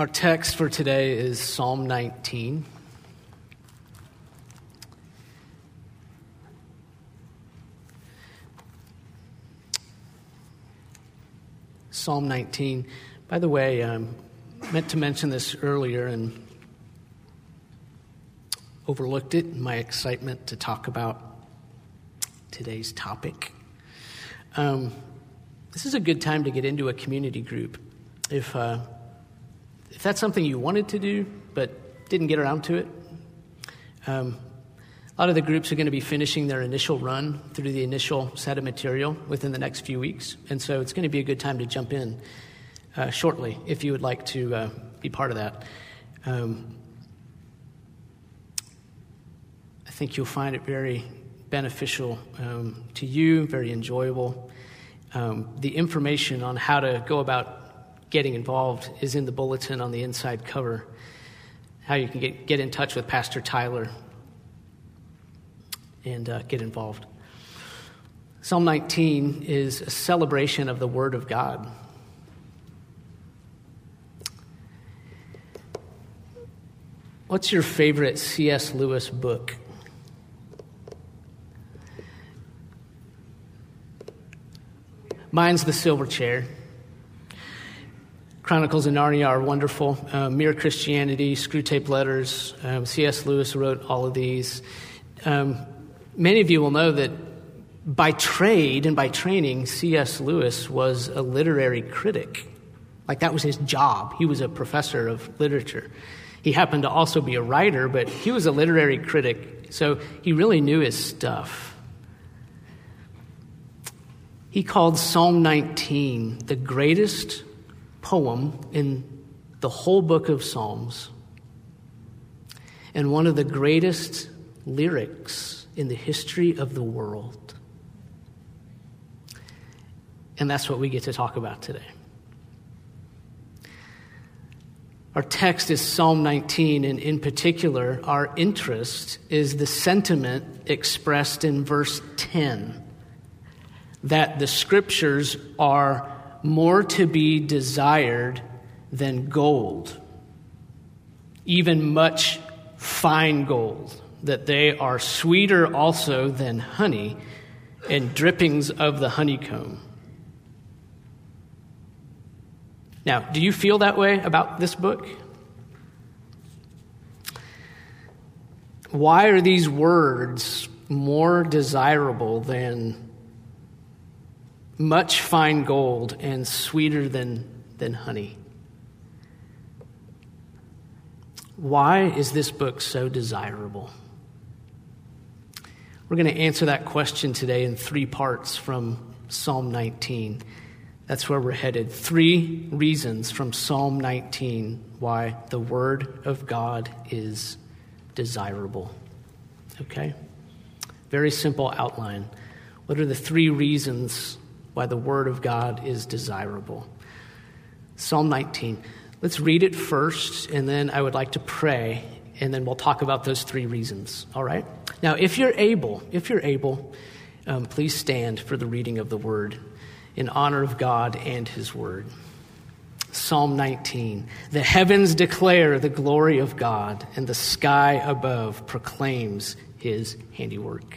Our text for today is Psalm 19. Psalm 19. By the way, I um, meant to mention this earlier and overlooked it in my excitement to talk about today's topic. Um, this is a good time to get into a community group. If, uh, if that's something you wanted to do but didn't get around to it, um, a lot of the groups are going to be finishing their initial run through the initial set of material within the next few weeks. And so it's going to be a good time to jump in uh, shortly if you would like to uh, be part of that. Um, I think you'll find it very beneficial um, to you, very enjoyable. Um, the information on how to go about getting involved is in the bulletin on the inside cover. How you can get, get in touch with Pastor Tyler and uh, get involved. Psalm 19 is a celebration of the Word of God. What's your favorite C.S. Lewis book? Mine's The Silver Chair. Chronicles of Narnia are wonderful. Uh, Mere Christianity, Screwtape Letters. Um, C.S. Lewis wrote all of these. Um, Many of you will know that by trade and by training, C.S. Lewis was a literary critic. Like that was his job. He was a professor of literature. He happened to also be a writer, but he was a literary critic, so he really knew his stuff. He called Psalm 19 the greatest poem in the whole book of Psalms and one of the greatest lyrics in the history of the world. And that's what we get to talk about today. Our text is Psalm 19, and in particular, our interest is the sentiment expressed in verse 10 that the scriptures are more to be desired than gold, even much fine gold that they are sweeter also than honey and drippings of the honeycomb. Now, do you feel that way about this book? Why are these words more desirable than much fine gold and sweeter than, than honey? Why is this book so desirable? We're going to answer that question today in three parts from Psalm 19. That's where we're headed. Three reasons from Psalm 19 why the Word of God is desirable. Okay? Very simple outline. What are the three reasons the Word of God is desirable? Psalm 19. Let's read it first, and then I would like to pray, and then we'll talk about those three reasons. All right? Now, if you're able, if you're able, um, please stand for the reading of the word in honor of God and his word. Psalm 19 The heavens declare the glory of God, and the sky above proclaims his handiwork.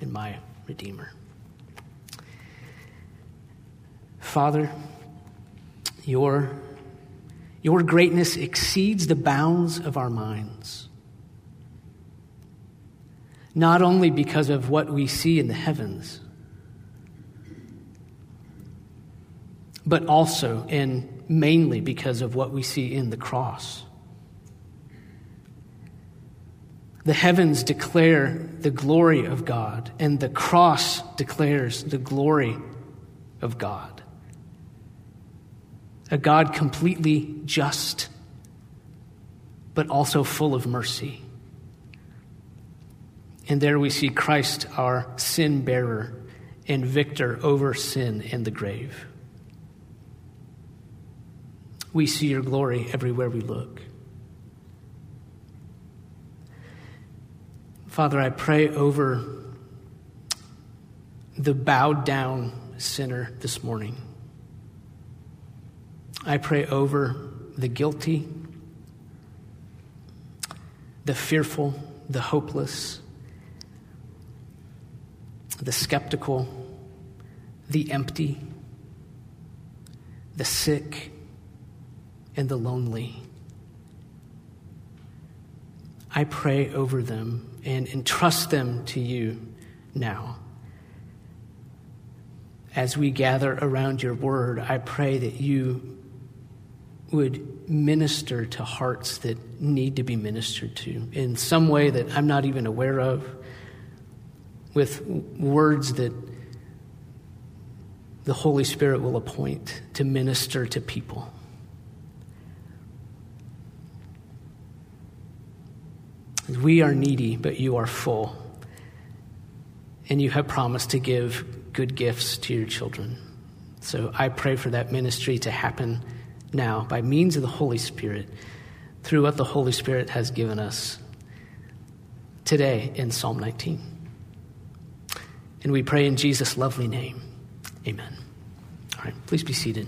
and my redeemer. Father, your, your greatness exceeds the bounds of our minds. Not only because of what we see in the heavens, but also and mainly because of what we see in the cross. The heavens declare the glory of God, and the cross declares the glory of God. A God completely just, but also full of mercy. And there we see Christ, our sin bearer and victor over sin and the grave. We see your glory everywhere we look. Father, I pray over the bowed down sinner this morning. I pray over the guilty, the fearful, the hopeless, the skeptical, the empty, the sick, and the lonely. I pray over them and entrust them to you now. As we gather around your word, I pray that you would minister to hearts that need to be ministered to in some way that I'm not even aware of, with words that the Holy Spirit will appoint to minister to people. We are needy, but you are full. And you have promised to give good gifts to your children. So I pray for that ministry to happen now by means of the Holy Spirit through what the Holy Spirit has given us today in Psalm 19. And we pray in Jesus' lovely name. Amen. All right, please be seated.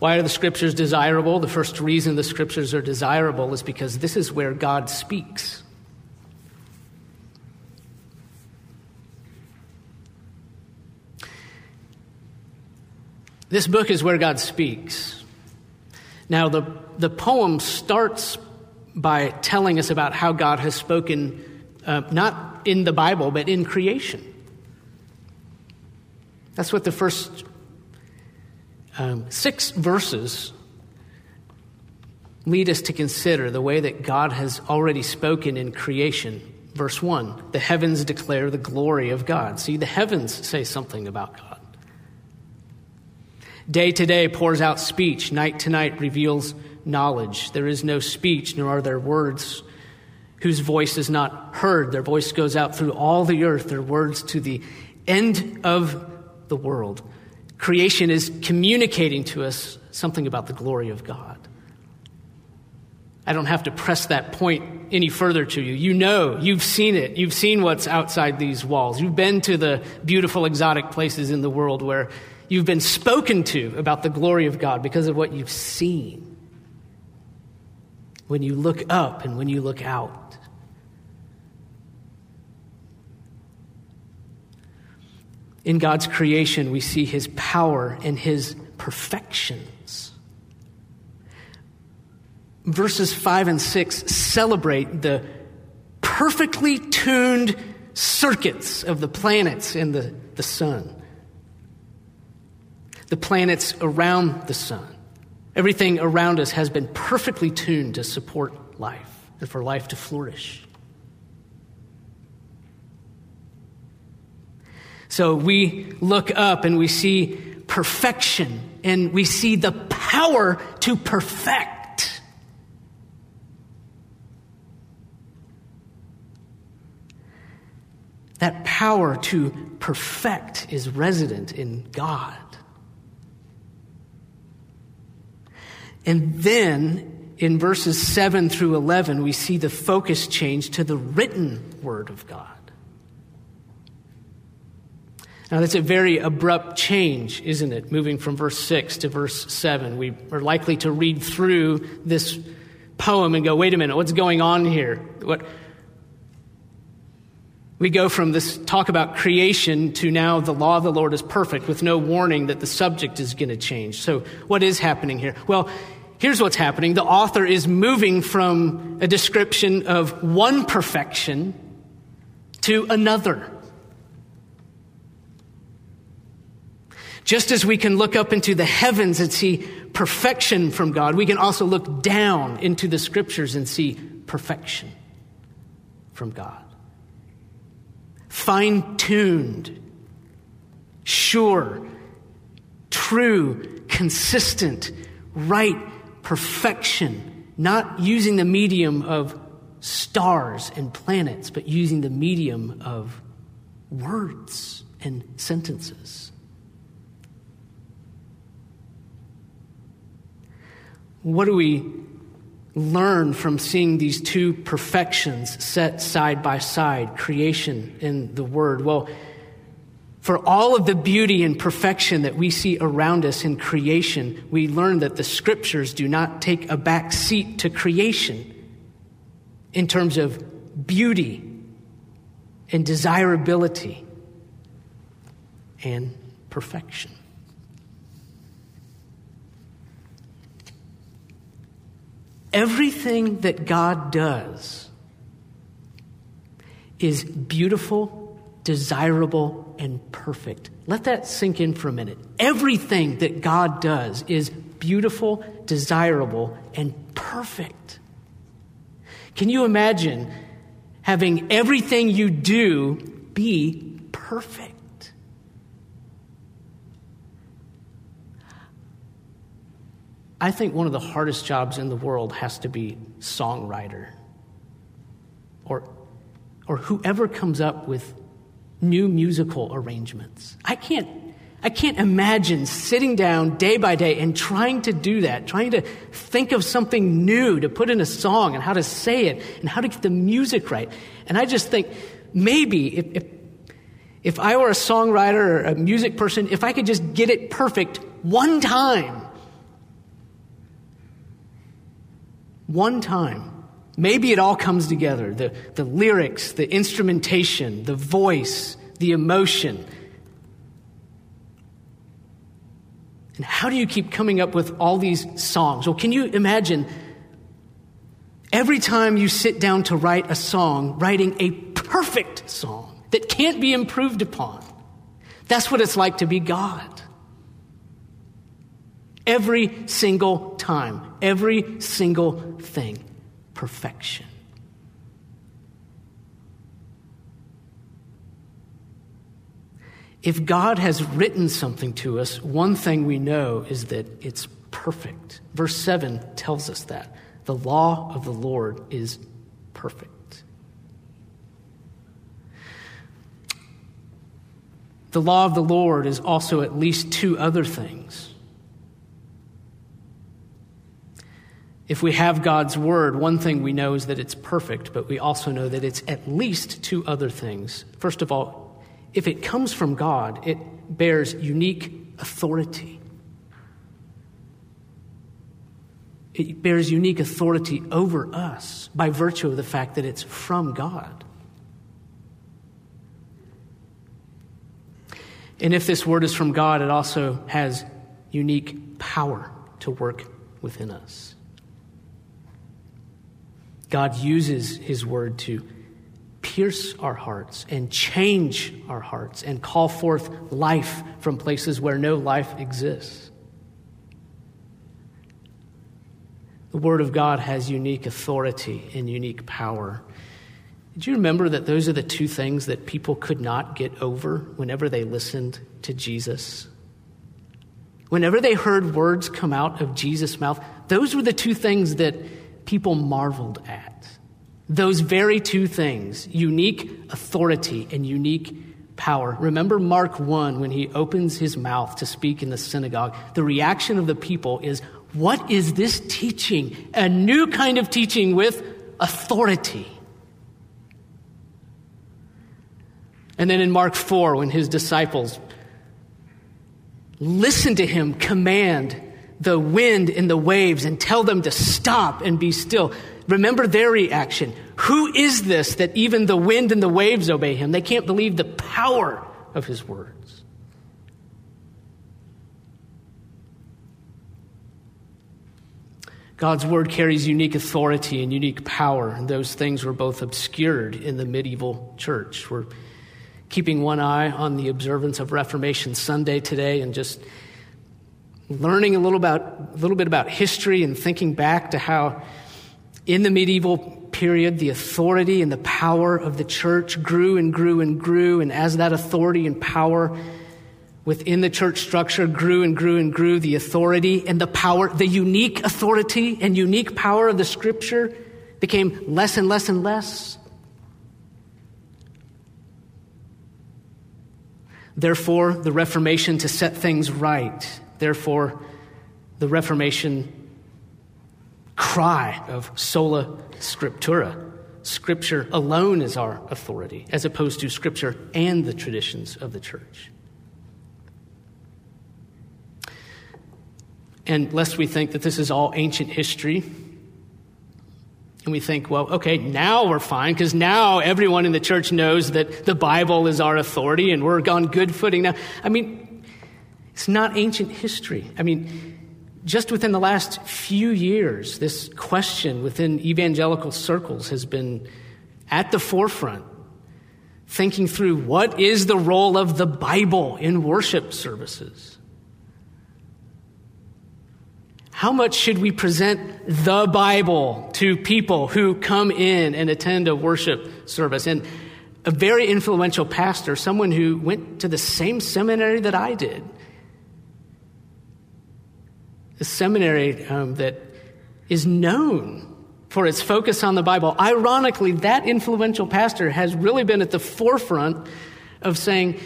Why are the scriptures desirable? The first reason the scriptures are desirable is because this is where God speaks. This book is where God speaks. Now, the, the poem starts by telling us about how God has spoken, uh, not in the Bible, but in creation. That's what the first um, six verses lead us to consider the way that God has already spoken in creation. Verse 1 The heavens declare the glory of God. See, the heavens say something about God. Day to day pours out speech, night to night reveals knowledge. There is no speech, nor are there words whose voice is not heard. Their voice goes out through all the earth, their words to the end of the world. Creation is communicating to us something about the glory of God. I don't have to press that point any further to you. You know, you've seen it. You've seen what's outside these walls. You've been to the beautiful, exotic places in the world where you've been spoken to about the glory of God because of what you've seen. When you look up and when you look out. In God's creation, we see his power and his perfections. Verses 5 and 6 celebrate the perfectly tuned circuits of the planets and the, the sun, the planets around the sun. Everything around us has been perfectly tuned to support life and for life to flourish. So we look up and we see perfection and we see the power to perfect. That power to perfect is resident in God. And then in verses 7 through 11, we see the focus change to the written word of God. Now, that's a very abrupt change, isn't it? Moving from verse 6 to verse 7. We are likely to read through this poem and go, wait a minute, what's going on here? What, we go from this talk about creation to now the law of the Lord is perfect with no warning that the subject is going to change. So, what is happening here? Well, here's what's happening the author is moving from a description of one perfection to another. Just as we can look up into the heavens and see perfection from God, we can also look down into the scriptures and see perfection from God. Fine tuned, sure, true, consistent, right perfection, not using the medium of stars and planets, but using the medium of words and sentences. What do we learn from seeing these two perfections set side by side, creation and the Word? Well, for all of the beauty and perfection that we see around us in creation, we learn that the scriptures do not take a back seat to creation in terms of beauty and desirability and perfection. Everything that God does is beautiful, desirable, and perfect. Let that sink in for a minute. Everything that God does is beautiful, desirable, and perfect. Can you imagine having everything you do be perfect? I think one of the hardest jobs in the world has to be songwriter or, or whoever comes up with new musical arrangements. I can't, I can't imagine sitting down day by day and trying to do that, trying to think of something new to put in a song and how to say it and how to get the music right. And I just think maybe if, if, if I were a songwriter or a music person, if I could just get it perfect one time, one time. Maybe it all comes together the, the lyrics, the instrumentation, the voice, the emotion. And how do you keep coming up with all these songs? Well, can you imagine every time you sit down to write a song, writing a perfect song that can't be improved upon? That's what it's like to be God. Every single time, every single thing, perfection. If God has written something to us, one thing we know is that it's perfect. Verse 7 tells us that. The law of the Lord is perfect. The law of the Lord is also at least two other things. If we have God's word, one thing we know is that it's perfect, but we also know that it's at least two other things. First of all, if it comes from God, it bears unique authority. It bears unique authority over us by virtue of the fact that it's from God. And if this word is from God, it also has unique power to work within us. God uses His word to pierce our hearts and change our hearts and call forth life from places where no life exists. The Word of God has unique authority and unique power. Did you remember that those are the two things that people could not get over whenever they listened to Jesus? Whenever they heard words come out of Jesus' mouth, those were the two things that people marveled at. Those very two things unique authority and unique power. Remember Mark 1 when he opens his mouth to speak in the synagogue? The reaction of the people is, What is this teaching? A new kind of teaching with authority. And then in Mark 4, when his disciples listen to him command the wind and the waves and tell them to stop and be still, remember their reaction. Who is this that even the wind and the waves obey him? They can't believe the power of his words. God's word carries unique authority and unique power, and those things were both obscured in the medieval church. We're keeping one eye on the observance of Reformation Sunday today and just learning a little, about, a little bit about history and thinking back to how in the medieval period the authority and the power of the church grew and grew and grew. And as that authority and power within the church structure grew and grew and grew, the authority and the power, the unique authority and unique power of the scripture became less and less and less. Therefore, the Reformation to set things right. Therefore, the Reformation cry of sola scriptura. Scripture alone is our authority, as opposed to Scripture and the traditions of the church. And lest we think that this is all ancient history, and we think, well, okay, now we're fine because now everyone in the church knows that the Bible is our authority and we're on good footing now. I mean, it's not ancient history. I mean, just within the last few years, this question within evangelical circles has been at the forefront, thinking through what is the role of the Bible in worship services? How much should we present the Bible to people who come in and attend a worship service? And a very influential pastor, someone who went to the same seminary that I did, a seminary um, that is known for its focus on the Bible. Ironically, that influential pastor has really been at the forefront of saying,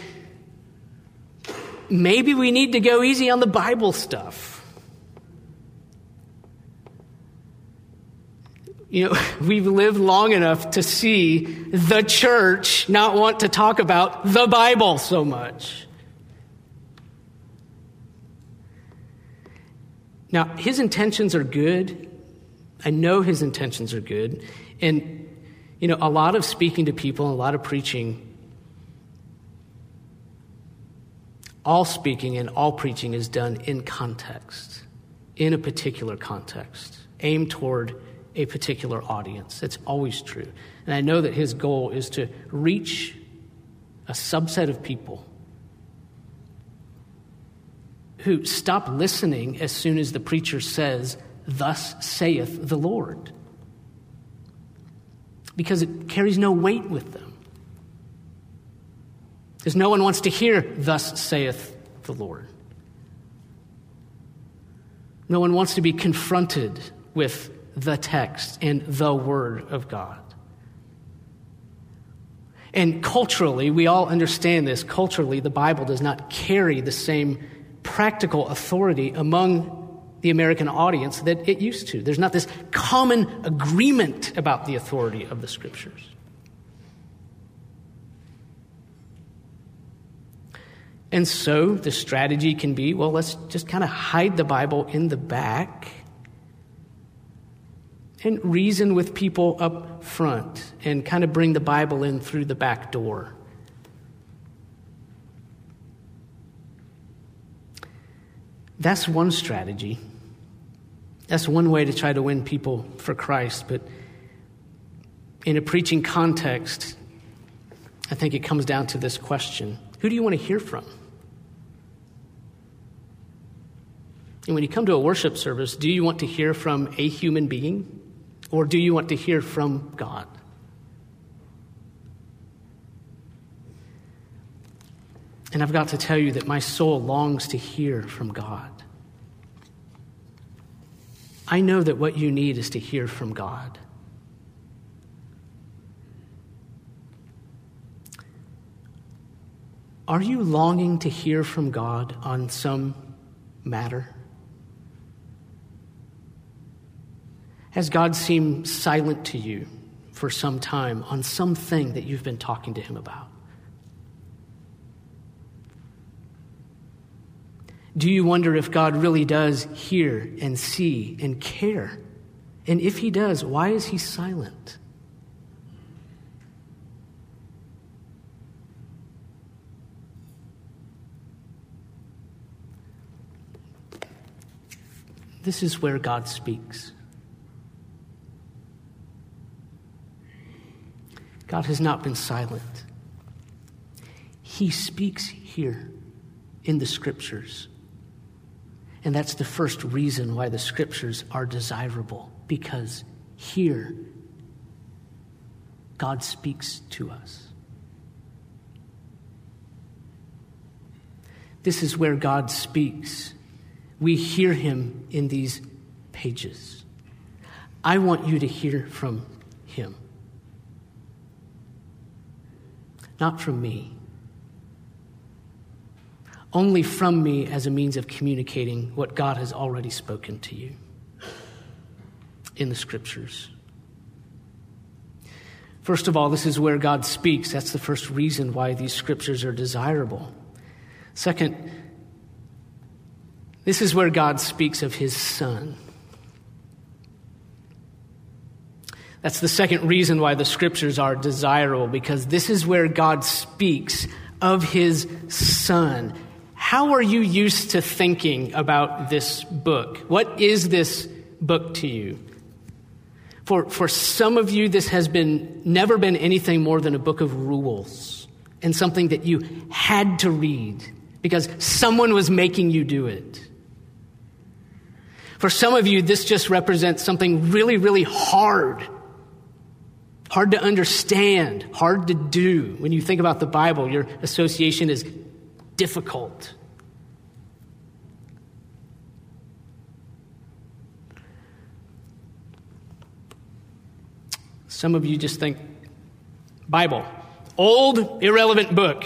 maybe we need to go easy on the Bible stuff. You know, we've lived long enough to see the church not want to talk about the Bible so much. Now, his intentions are good. I know his intentions are good. And, you know, a lot of speaking to people, a lot of preaching, all speaking and all preaching is done in context, in a particular context, aimed toward a particular audience. It's always true. And I know that his goal is to reach a subset of people who stop listening as soon as the preacher says, Thus saith the Lord. Because it carries no weight with them. Because no one wants to hear, Thus saith the Lord. No one wants to be confronted with the text and the Word of God. And culturally, we all understand this. Culturally, the Bible does not carry the same practical authority among the American audience that it used to. There's not this common agreement about the authority of the Scriptures. And so the strategy can be well, let's just kind of hide the Bible in the back and reason with people up front and kind of bring the Bible in through the back door. That's one strategy. That's one way to try to win people for Christ. But in a preaching context, I think it comes down to this question Who do you want to hear from? And when you come to a worship service, do you want to hear from a human being or do you want to hear from God? And I've got to tell you that my soul longs to hear from God. I know that what you need is to hear from God. Are you longing to hear from God on some matter? Has God seemed silent to you for some time on something that you've been talking to Him about? Do you wonder if God really does hear and see and care? And if He does, why is He silent? This is where God speaks. God has not been silent. He speaks here in the scriptures. And that's the first reason why the scriptures are desirable, because here God speaks to us. This is where God speaks. We hear him in these pages. I want you to hear from him not from me. Only from me as a means of communicating what God has already spoken to you in the scriptures. First of all, this is where God speaks. That's the first reason why these scriptures are desirable. Second, this is where God speaks of his Son. That's the second reason why the scriptures are desirable, because this is where God speaks of his son. How are you used to thinking about this book? What is this book to you? For, for some of you, this has been never been anything more than a book of rules and something that you had to read because someone was making you do it. For some of you, this just represents something really, really hard hard to understand, hard to do. When you think about the Bible, your association is difficult. Some of you just think, Bible, old, irrelevant book,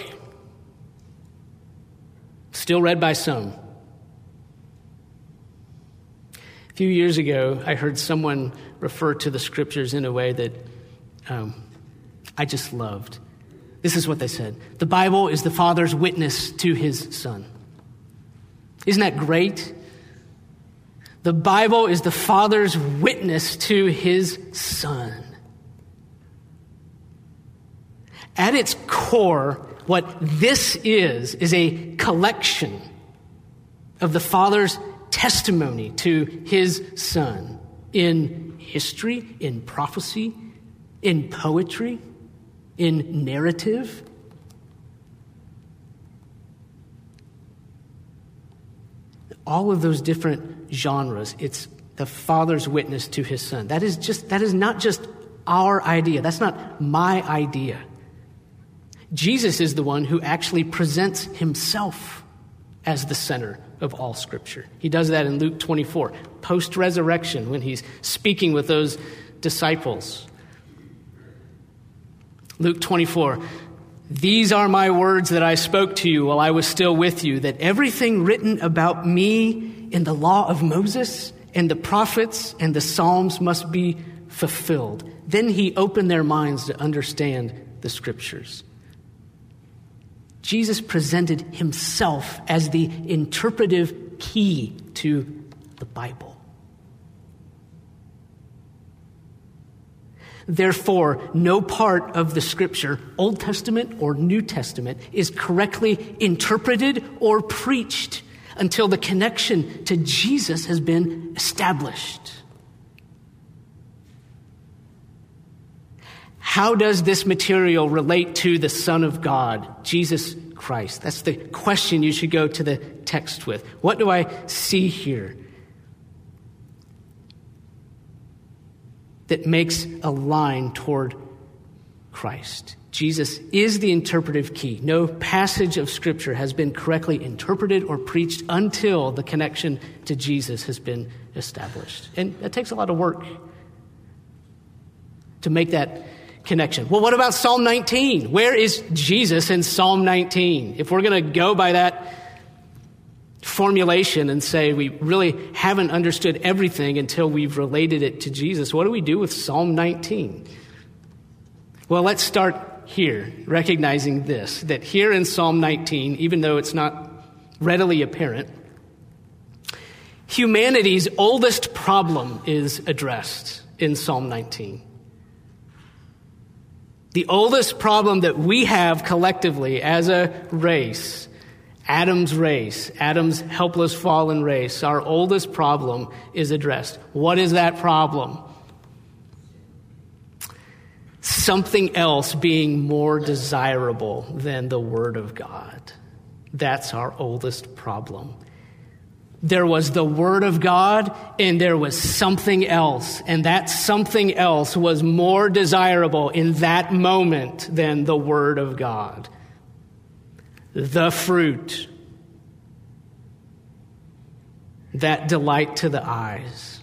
still read by some. A few years ago, I heard someone refer to the scriptures in a way that um, I just loved. This is what they said The Bible is the Father's witness to his Son. Isn't that great? The Bible is the Father's witness to his Son. At its core, what this is, is a collection of the Father's testimony to his Son in history, in prophecy, in poetry, in narrative. All of those different genres, it's the Father's witness to his Son. That is just that is not just our idea. That's not my idea. Jesus is the one who actually presents himself as the center of all Scripture. He does that in Luke 24, post resurrection, when he's speaking with those disciples. Luke 24. These are my words that I spoke to you while I was still with you, that everything written about me in the law of Moses and the prophets and the Psalms must be fulfilled. Then he opened their minds to understand the scriptures. Jesus presented himself as the interpretive key to the Bible. Therefore, no part of the scripture, Old Testament or New Testament, is correctly interpreted or preached until the connection to Jesus has been established. How does this material relate to the Son of God, Jesus Christ. That's the question you should go to the text with. What do I see here that makes a line toward Christ? Jesus is the interpretive key. No passage of Scripture has been correctly interpreted or preached until the connection to Jesus has been established. And it takes a lot of work to make that connection. Well, what about Psalm 19? Where is Jesus in Psalm 19? If we're going to go by that formulation and say we really haven't understood everything until we've related it to Jesus, what do we do with Psalm 19? Well, let's start here, recognizing this that here in Psalm 19, even though it's not readily apparent, humanity's oldest problem is addressed in Psalm 19. The oldest problem that we have collectively as a race, Adam's race, Adam's helpless fallen race, our oldest problem is addressed. What is that problem? Something else being more desirable than the Word of God. That's our oldest problem. There was the Word of God, and there was something else. And that something else was more desirable in that moment than the Word of God. The fruit, that delight to the eyes,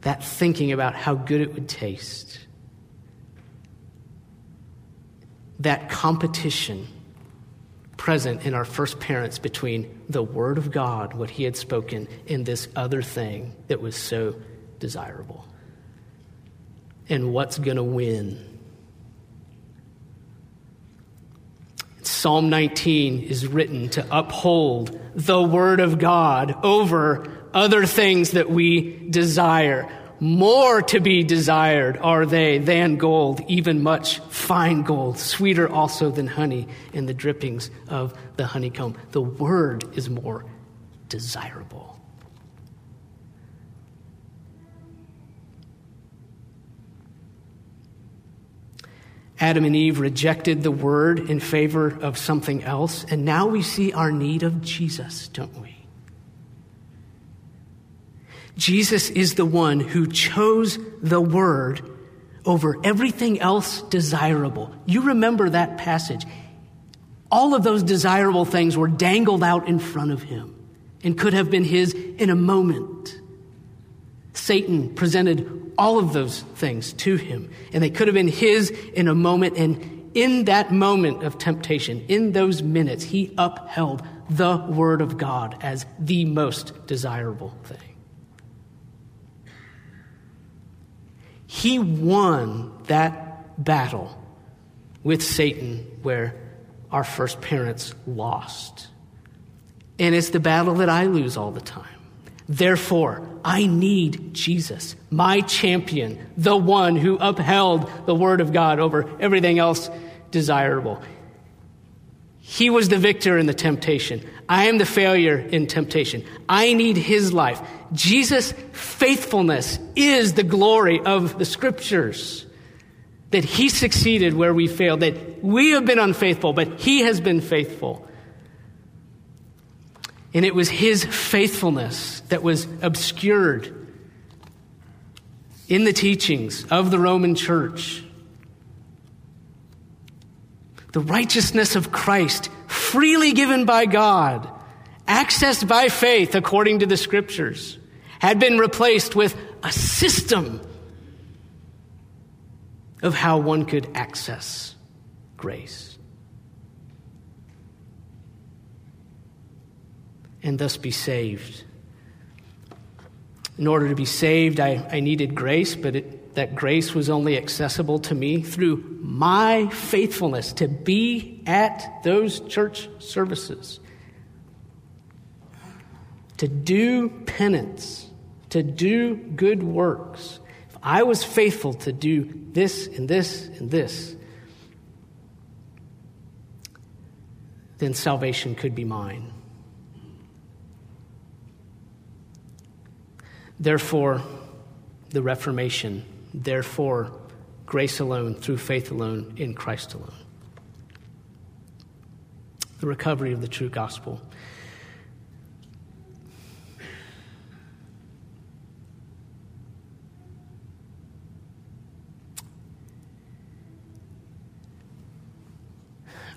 that thinking about how good it would taste, that competition present in our first parents between the Word of God, what He had spoken, and this other thing that was so desirable. And what's going to win? Psalm 19 is written to uphold the Word of God over other things that we desire. More to be desired are they than gold, even much fine gold, sweeter also than honey in the drippings of the honeycomb. The word is more desirable. Adam and Eve rejected the word in favor of something else, and now we see our need of Jesus, don't we? Jesus is the one who chose the word over everything else desirable. You remember that passage. All of those desirable things were dangled out in front of him and could have been his in a moment. Satan presented all of those things to him, and they could have been his in a moment. And in that moment of temptation, in those minutes, he upheld the Word of God as the most desirable thing. He won that battle with Satan where our first parents lost. And it's the battle that I lose all the time. Therefore, I need Jesus, my champion, the one who upheld the Word of God over everything else desirable. He was the victor in the temptation. I am the failure in temptation. I need his life. Jesus' faithfulness is the glory of the scriptures. That he succeeded where we failed, that we have been unfaithful, but he has been faithful. And it was his faithfulness that was obscured in the teachings of the Roman church. The righteousness of Christ freely given by God, accessed by faith according to the scriptures, had been replaced with a system of how one could access grace. And thus be saved. In order to be saved, I, I needed grace, but it, that grace was only accessible to me through my faithfulness to be at those church services, to do penance, to do good works. If I was faithful to do this and this and this, then salvation could be mine. Therefore, the Reformation, therefore, grace alone, through faith alone, in Christ alone. The recovery of the true gospel.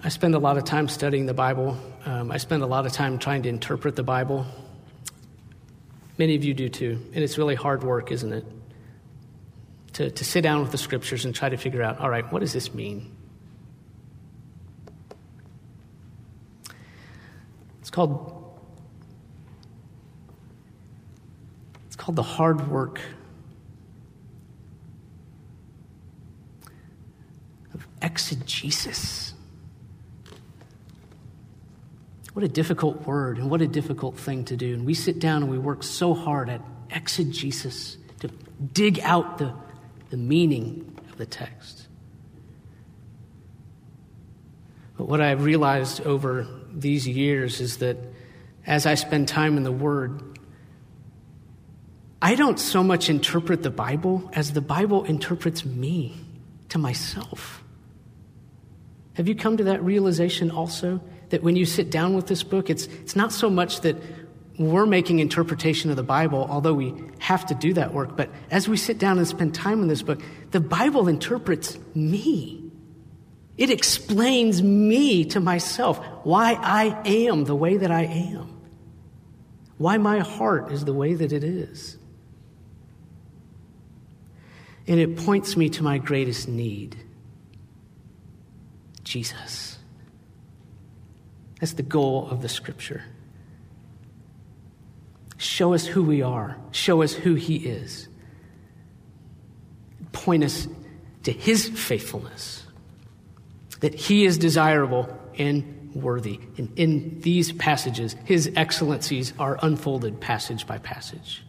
I spend a lot of time studying the Bible. Um, I spend a lot of time trying to interpret the Bible. Many of you do too. And it's really hard work, isn't it? To, to sit down with the scriptures and try to figure out all right, what does this mean? It's called it's called the hard work of exegesis. What a difficult word and what a difficult thing to do. And we sit down and we work so hard at exegesis to dig out the, the meaning of the text. But what I've realized over these years is that as I spend time in the Word, I don't so much interpret the Bible as the Bible interprets me to myself. Have you come to that realization also? That when you sit down with this book, it's, it's not so much that we're making interpretation of the Bible, although we have to do that work, but as we sit down and spend time in this book, the Bible interprets me. It explains me to myself, why I am the way that I am, why my heart is the way that it is. And it points me to my greatest need Jesus. That's the goal of the scripture. Show us who we are, show us who He is, point us to His faithfulness, that He is desirable and worthy. And in these passages, His excellencies are unfolded passage by passage.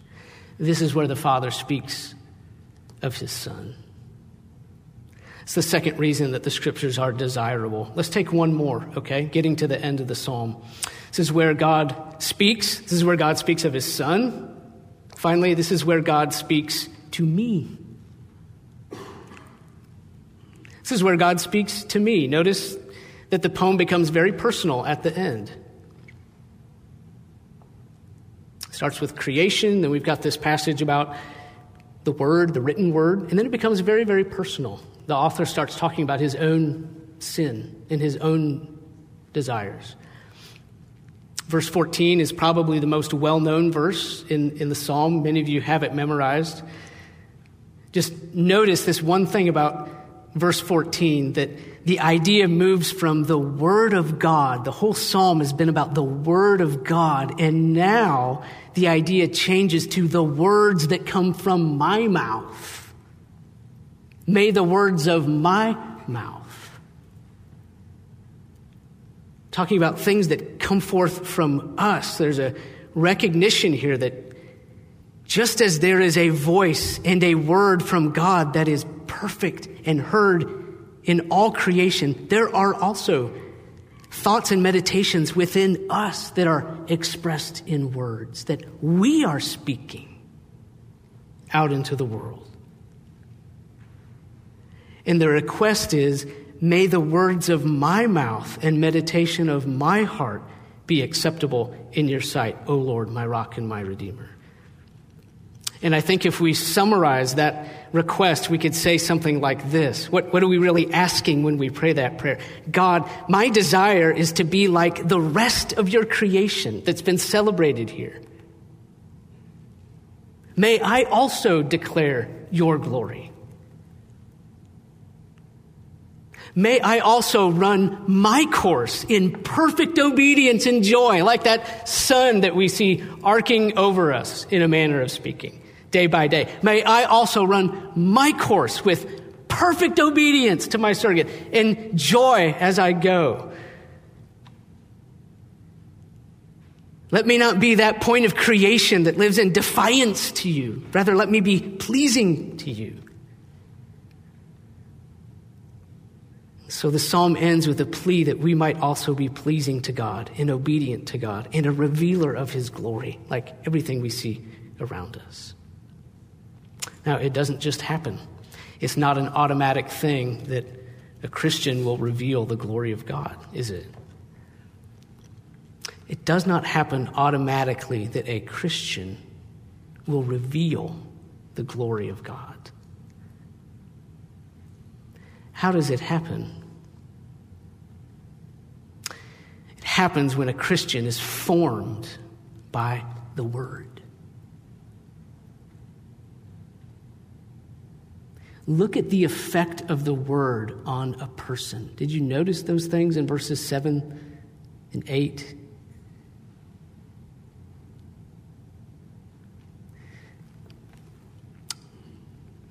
This is where the Father speaks of His Son. It's the second reason that the scriptures are desirable. Let's take one more, okay? Getting to the end of the psalm. This is where God speaks. This is where God speaks of his son. Finally, this is where God speaks to me. This is where God speaks to me. Notice that the poem becomes very personal at the end. It starts with creation, then we've got this passage about the word, the written word, and then it becomes very, very personal the author starts talking about his own sin and his own desires. Verse 14 is probably the most well known verse in, in the psalm. Many of you have it memorized. Just notice this one thing about verse 14 that the idea moves from the Word of God. The whole psalm has been about the Word of God. And now the idea changes to the words that come from my mouth. May the words of my mouth, talking about things that come forth from us, there's a recognition here that just as there is a voice and a word from God that is perfect and heard in all creation, there are also thoughts and meditations within us that are expressed in words that we are speaking out into the world. And the request is, may the words of my mouth and meditation of my heart be acceptable in your sight, O Lord, my rock and my redeemer. And I think if we summarize that request, we could say something like this. What, what are we really asking when we pray that prayer? God, my desire is to be like the rest of your creation that's been celebrated here. May I also declare your glory. May I also run my course in perfect obedience and joy, like that sun that we see arcing over us, in a manner of speaking, day by day. May I also run my course with perfect obedience to my surrogate in joy as I go. Let me not be that point of creation that lives in defiance to you. Rather, let me be pleasing to you. So the psalm ends with a plea that we might also be pleasing to God and obedient to God and a revealer of his glory, like everything we see around us. Now, it doesn't just happen. It's not an automatic thing that a Christian will reveal the glory of God, is it? It does not happen automatically that a Christian will reveal the glory of God. How does it happen? It happens when a Christian is formed by the Word. Look at the effect of the Word on a person. Did you notice those things in verses 7 and 8?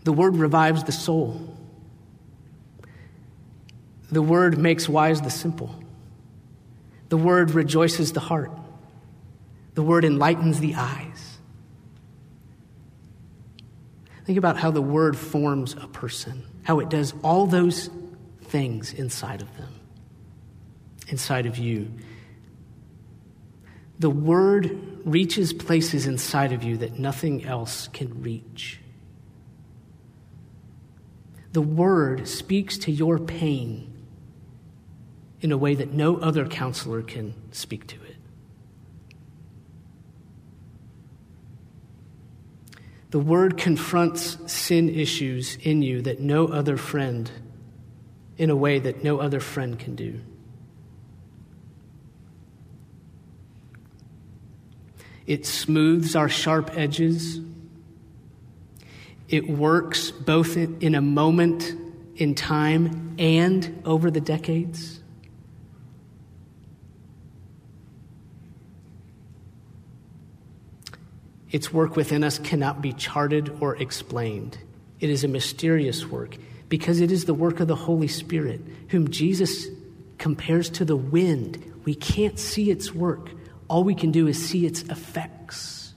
The Word revives the soul. The Word makes wise the simple. The Word rejoices the heart. The Word enlightens the eyes. Think about how the Word forms a person, how it does all those things inside of them, inside of you. The Word reaches places inside of you that nothing else can reach. The Word speaks to your pain in a way that no other counselor can speak to it. The word confronts sin issues in you that no other friend, in a way that no other friend can do. It smooths our sharp edges. It works both in a moment in time and over the decades. Its work within us cannot be charted or explained. It is a mysterious work because it is the work of the Holy Spirit, whom Jesus compares to the wind. We can't see its work, all we can do is see its effects.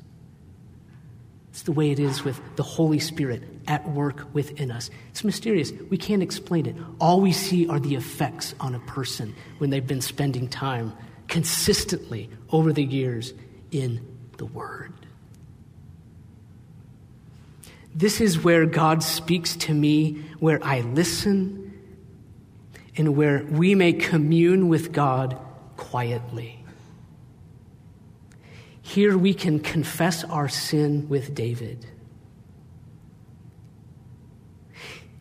It's the way it is with the Holy Spirit at work within us. It's mysterious. We can't explain it. All we see are the effects on a person when they've been spending time consistently over the years in the Word. This is where God speaks to me, where I listen, and where we may commune with God quietly. Here we can confess our sin with David.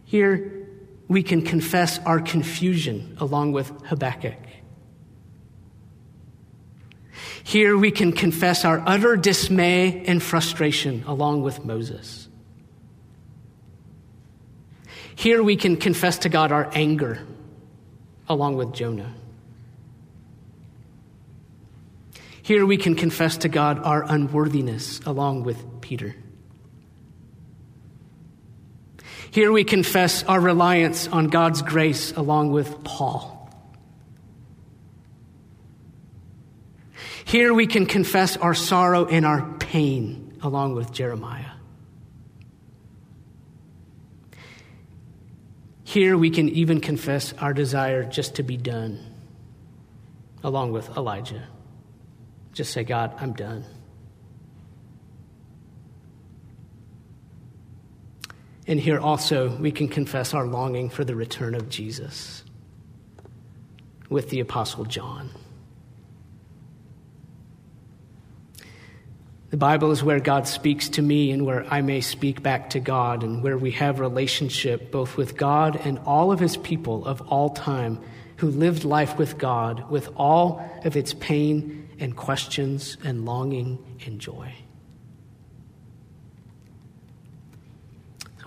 Here we can confess our confusion along with Habakkuk. Here we can confess our utter dismay and frustration along with Moses. Here we can confess to God our anger along with Jonah. Here we can confess to God our unworthiness along with Peter. Here we confess our reliance on God's grace along with Paul. Here we can confess our sorrow and our pain along with Jeremiah. Here we can even confess our desire just to be done, along with Elijah. Just say, God, I'm done. And here also we can confess our longing for the return of Jesus with the Apostle John. The Bible is where God speaks to me and where I may speak back to God and where we have relationship both with God and all of his people of all time who lived life with God with all of its pain and questions and longing and joy.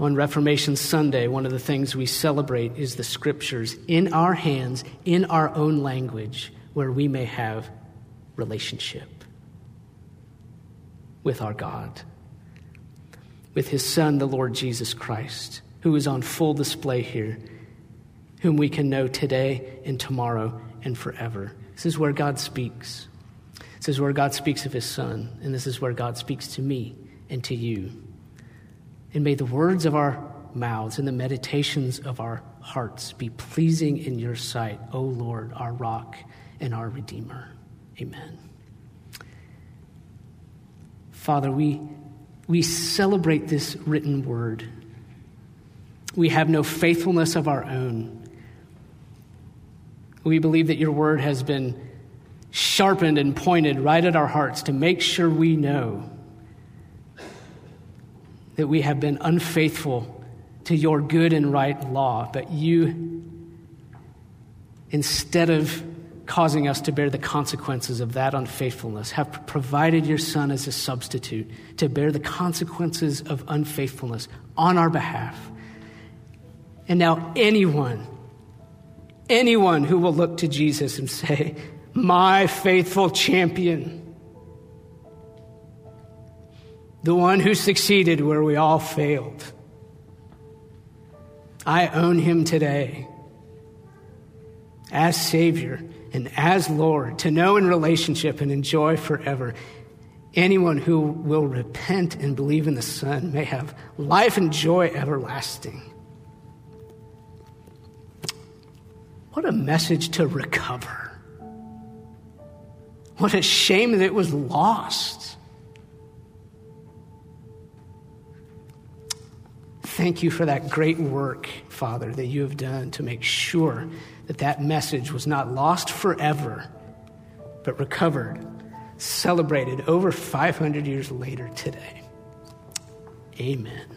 On Reformation Sunday, one of the things we celebrate is the scriptures in our hands, in our own language, where we may have relationship with our God, with his Son, the Lord Jesus Christ, who is on full display here, whom we can know today and tomorrow and forever. This is where God speaks. This is where God speaks of his Son, and this is where God speaks to me and to you. And may the words of our mouths and the meditations of our hearts be pleasing in your sight, O Lord, our rock and our Redeemer. Amen. Father, we, we celebrate this written word. We have no faithfulness of our own. We believe that your word has been sharpened and pointed right at our hearts to make sure we know that we have been unfaithful to your good and right law, but you, instead of causing us to bear the consequences of that unfaithfulness, have provided your Son as a substitute to bear the consequences of unfaithfulness on our behalf. And now, anyone, anyone who will look to Jesus and say, My faithful champion, the one who succeeded where we all failed. I own him today as Savior and as Lord to know in relationship and enjoy forever. Anyone who will repent and believe in the Son may have life and joy everlasting. What a message to recover. What a shame that it was lost. Thank you for that great work, Father, that you have done to make sure that that message was not lost forever, but recovered, celebrated over 500 years later today. Amen.